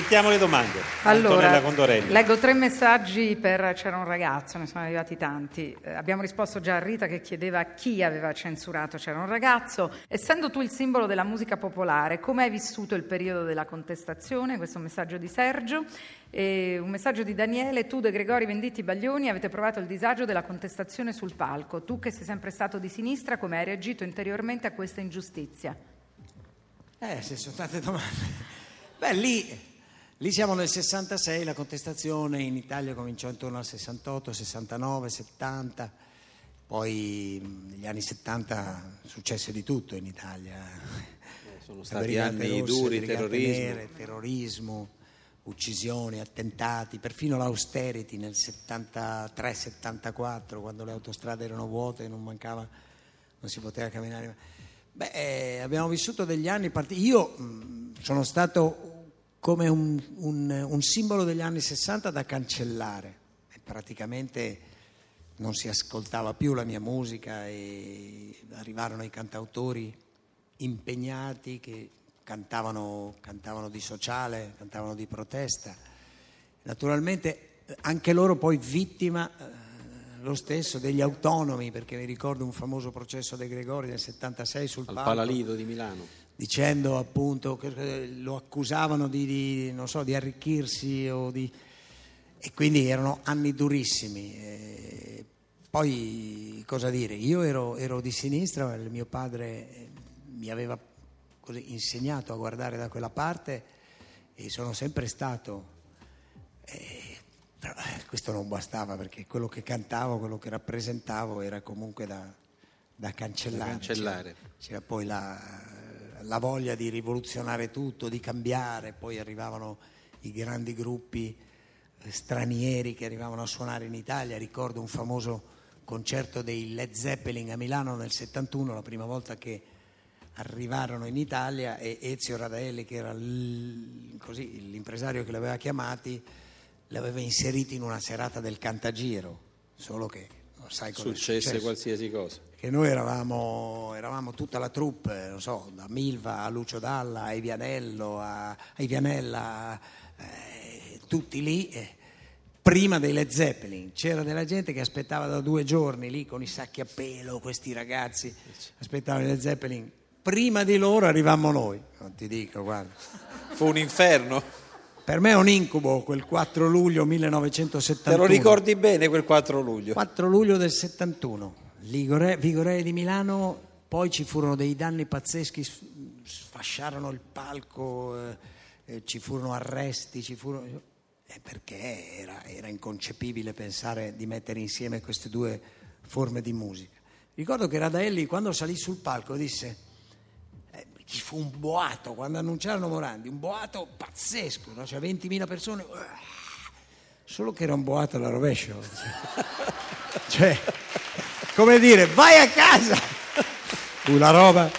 Sentiamo le domande. Allora, leggo tre messaggi per C'era un ragazzo, ne sono arrivati tanti. Eh, abbiamo risposto già a Rita che chiedeva chi aveva censurato C'era un ragazzo. Essendo tu il simbolo della musica popolare, come hai vissuto il periodo della contestazione? Questo è un messaggio di Sergio. E un messaggio di Daniele, tu De Gregori Venditti Baglioni avete provato il disagio della contestazione sul palco. Tu che sei sempre stato di sinistra, come hai reagito interiormente a questa ingiustizia? Eh, se sono tante domande. Beh, lì, lì siamo nel 66, la contestazione in Italia cominciò intorno al 68, 69, 70, poi mh, negli anni 70 successe di tutto in Italia. Sono Le stati anni rosse, duri, terrorismo. nere, terrorismo, uccisioni, attentati, perfino l'austerity nel 73-74, quando le autostrade erano vuote e non mancava, non si poteva camminare. Beh, eh, abbiamo vissuto degli anni parti- Io mh, sono stato come un, un- un simbolo degli anni 60 da cancellare. E praticamente non si ascoltava più la mia musica e arrivarono i cantautori impegnati che cantavano, cantavano di sociale, cantavano di protesta. Naturalmente eh, anche loro poi vittima eh, lo stesso degli autonomi, perché mi ricordo un famoso processo De Gregori nel 76 sul Al palco Palalido di Milano. Dicendo appunto che lo accusavano di, di, non so, di arricchirsi o di... e quindi erano anni durissimi. E poi cosa dire? Io ero, ero di sinistra, il mio padre eh, mi aveva così insegnato a guardare da quella parte e sono sempre stato. eh, però eh, questo non bastava perché quello che cantavo, quello che rappresentavo era comunque da, da cancellare. Da cancellare. C'era, c'era poi la, la voglia di rivoluzionare tutto, di cambiare, poi arrivavano i grandi gruppi eh, stranieri che arrivavano a suonare in Italia. Ricordo un famoso concerto dei Led Zeppelin a Milano nel 71, la prima volta che arrivarono in Italia e Ezio Radaelli, che era così, l'impresario che li aveva chiamati, li aveva inseriti in una serata del Cantagiro, solo che non sai cosa è Successe qualsiasi cosa. Che noi eravamo, eravamo tutta la troupe, non so, da Milva a Lucio Dalla, a Evianello, a, a Evianella, eh, tutti lì, eh, prima dei Led Zeppelin. C'era della gente che aspettava da due giorni lì con i sacchi a pelo, questi ragazzi aspettavano i Led Zeppelin. Prima di loro arrivammo noi, non ti dico, guarda. Fu un inferno. Per me è un incubo quel 4 luglio 1971. Te lo ricordi bene quel 4 luglio? 4 luglio del 71, Ligore, Vigorei di Milano, poi ci furono dei danni pazzeschi, sfasciarono il palco, eh, eh, ci furono arresti, ci furono... eh, perché era, era inconcepibile pensare di mettere insieme queste due forme di musica. Ricordo che Radaelli quando salì sul palco disse, eh, ci fu un boato quando annunciarono Morandi, un boato pazzesco, no? cioè 20.000 persone, solo che era un boato alla rovescio. cioè, come dire, vai a casa! Una roba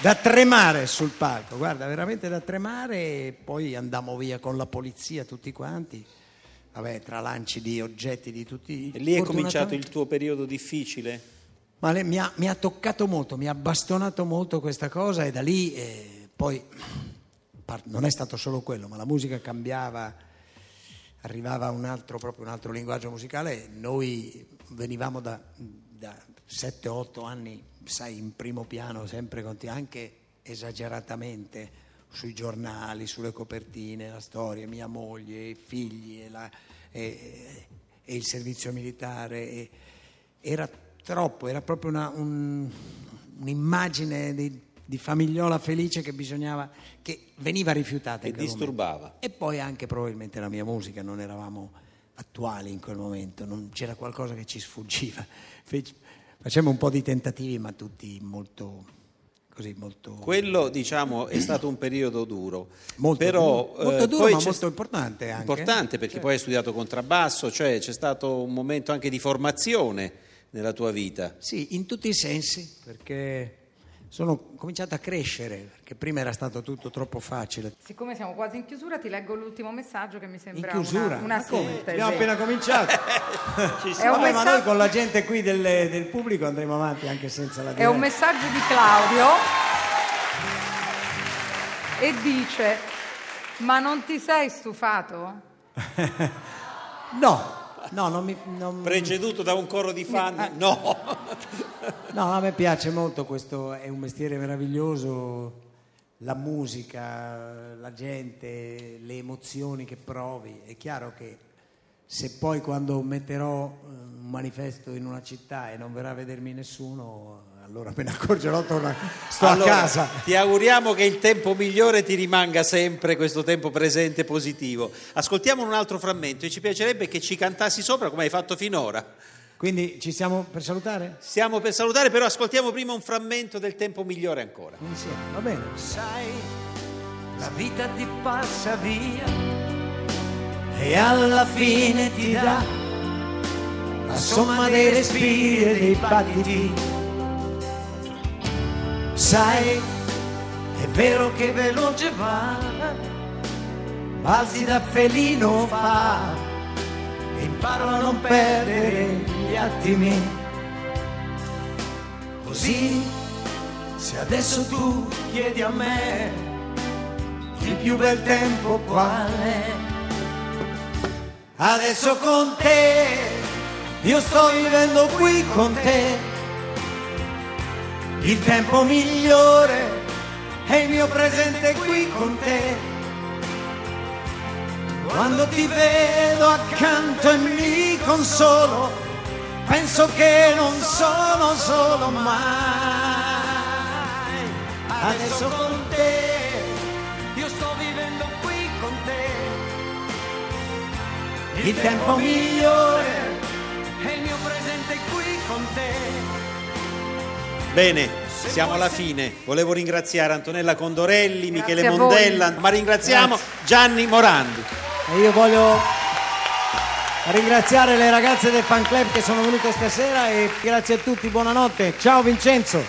da tremare sul palco, guarda, veramente da tremare e poi andammo via con la polizia tutti quanti. Vabbè, tra lanci di oggetti di tutti. E lì è cominciato il tuo periodo difficile? ma le- mi, ha, mi ha toccato molto, mi ha bastonato molto questa cosa e da lì eh, poi non è stato solo quello, ma la musica cambiava, arrivava un altro, proprio un altro linguaggio musicale. Noi venivamo da, da 7-8 anni, sai, in primo piano, sempre conti- anche esageratamente sui giornali, sulle copertine, la storia, mia moglie, i figli e, la- e- e il servizio militare. e- era troppo, era proprio una- un- un'immagine di, di famigliola felice che bisognava, che veniva rifiutata. Che quel momento. disturbava. E poi anche probabilmente la mia musica, non eravamo attuali in quel momento, non- c'era qualcosa che ci sfuggiva. Facemmo un po' di tentativi, ma tutti molto così, molto... Quello, diciamo, è stato un periodo duro. Molto Però, duro. Molto eh, duro, poi ma c'è molto importante anche. Importante perché poi hai studiato contrabbasso, cioè c'è stato un momento anche di formazione nella tua vita. Sì, in tutti i sensi, perché sono cominciato a crescere, perché prima era stato tutto troppo facile. Siccome siamo quasi in chiusura, ti leggo l'ultimo messaggio che mi sembra In chiusura? una, una sintesi. Abbiamo appena cominciato. È un Vabbè, ma noi messaggio- con la gente qui del, del pubblico andremo avanti anche senza la È un diretta. messaggio di Claudio e dice: Ma non ti sei stufato? No, no, non mi, non- Preceduto da un coro di fan? No. no, a me piace molto questo, è un mestiere meraviglioso, la musica, la gente, le emozioni che provi. È chiaro che se poi quando metterò eh, un manifesto in una città e non verrà a vedermi nessuno, allora me ne accorgerò, torno, sto Allora, a casa. Ti auguriamo che il tempo migliore ti rimanga sempre questo tempo presente positivo. Ascoltiamo un altro frammento e ci piacerebbe che ci cantassi sopra come hai fatto finora. Quindi ci siamo per salutare? Stiamo per salutare, però ascoltiamo prima un frammento del tempo migliore ancora. Insieme, va bene. Sai, la vita ti passa via E alla fine ti dà la somma dei respiri e dei battiti. Sai, è vero che veloce va, Balzi da felino fa e imparo a non perdere gli attimi. così. Se adesso tu chiedi a me Il più bel tempo qual è, Adesso con te, io sto vivendo qui con te. Il tempo migliore è il mio presente qui con te. Quando ti vedo accanto e mi consolo, penso che non sono solo mai. Adesso con te, io sto vivendo qui con te. il tempo migliore Bene, siamo alla fine. Volevo ringraziare Antonella Condorelli, Michele a voi. Mondella, ma ringraziamo Gianni Morandi. E io voglio ringraziare le ragazze del fan club che sono venute stasera e grazie a tutti, buonanotte. Ciao Vincenzo.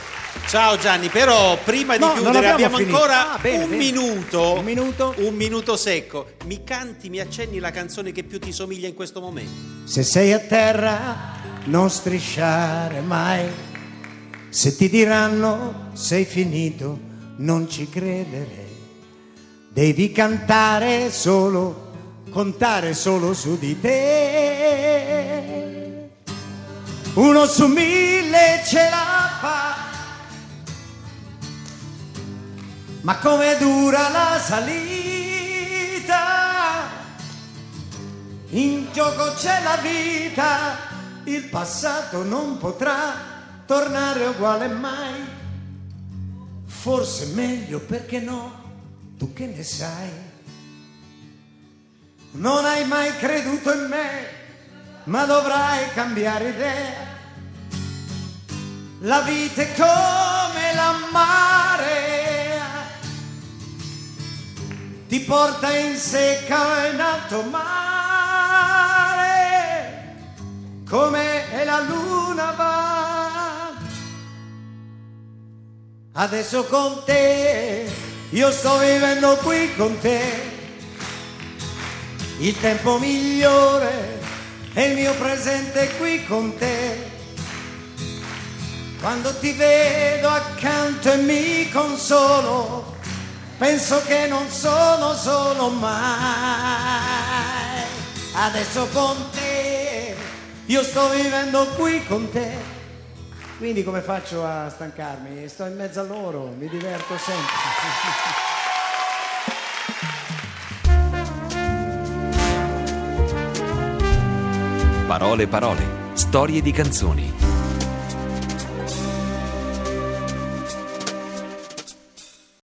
Ciao Gianni, però prima di No, chiudere abbiamo abbiamo ancora Ah, bene, un bene. minuto. Un minuto. Un minuto secco. Mi canti, mi accenni la canzone che più ti somiglia in questo momento? Se sei a terra non strisciare mai. Se ti diranno sei finito non ci credere. Devi cantare solo, contare solo su di te. Uno su mille ce la fa. Ma come dura la salita? In gioco c'è la vita, il passato non potrà tornare uguale mai. Forse meglio perché no, tu che ne sai? Non hai mai creduto in me, ma dovrai cambiare idea. La vita è come la marea, ti porta in secca in alto mare, come la luna va. Adesso con te, io sto vivendo qui con te, il tempo migliore è il mio presente qui con te. Quando ti vedo accanto e mi consolo, penso che non sono solo mai. Adesso con te, io sto vivendo qui con te. Quindi come faccio a stancarmi? Sto in mezzo a loro, mi diverto sempre. Parole parole, storie di canzoni.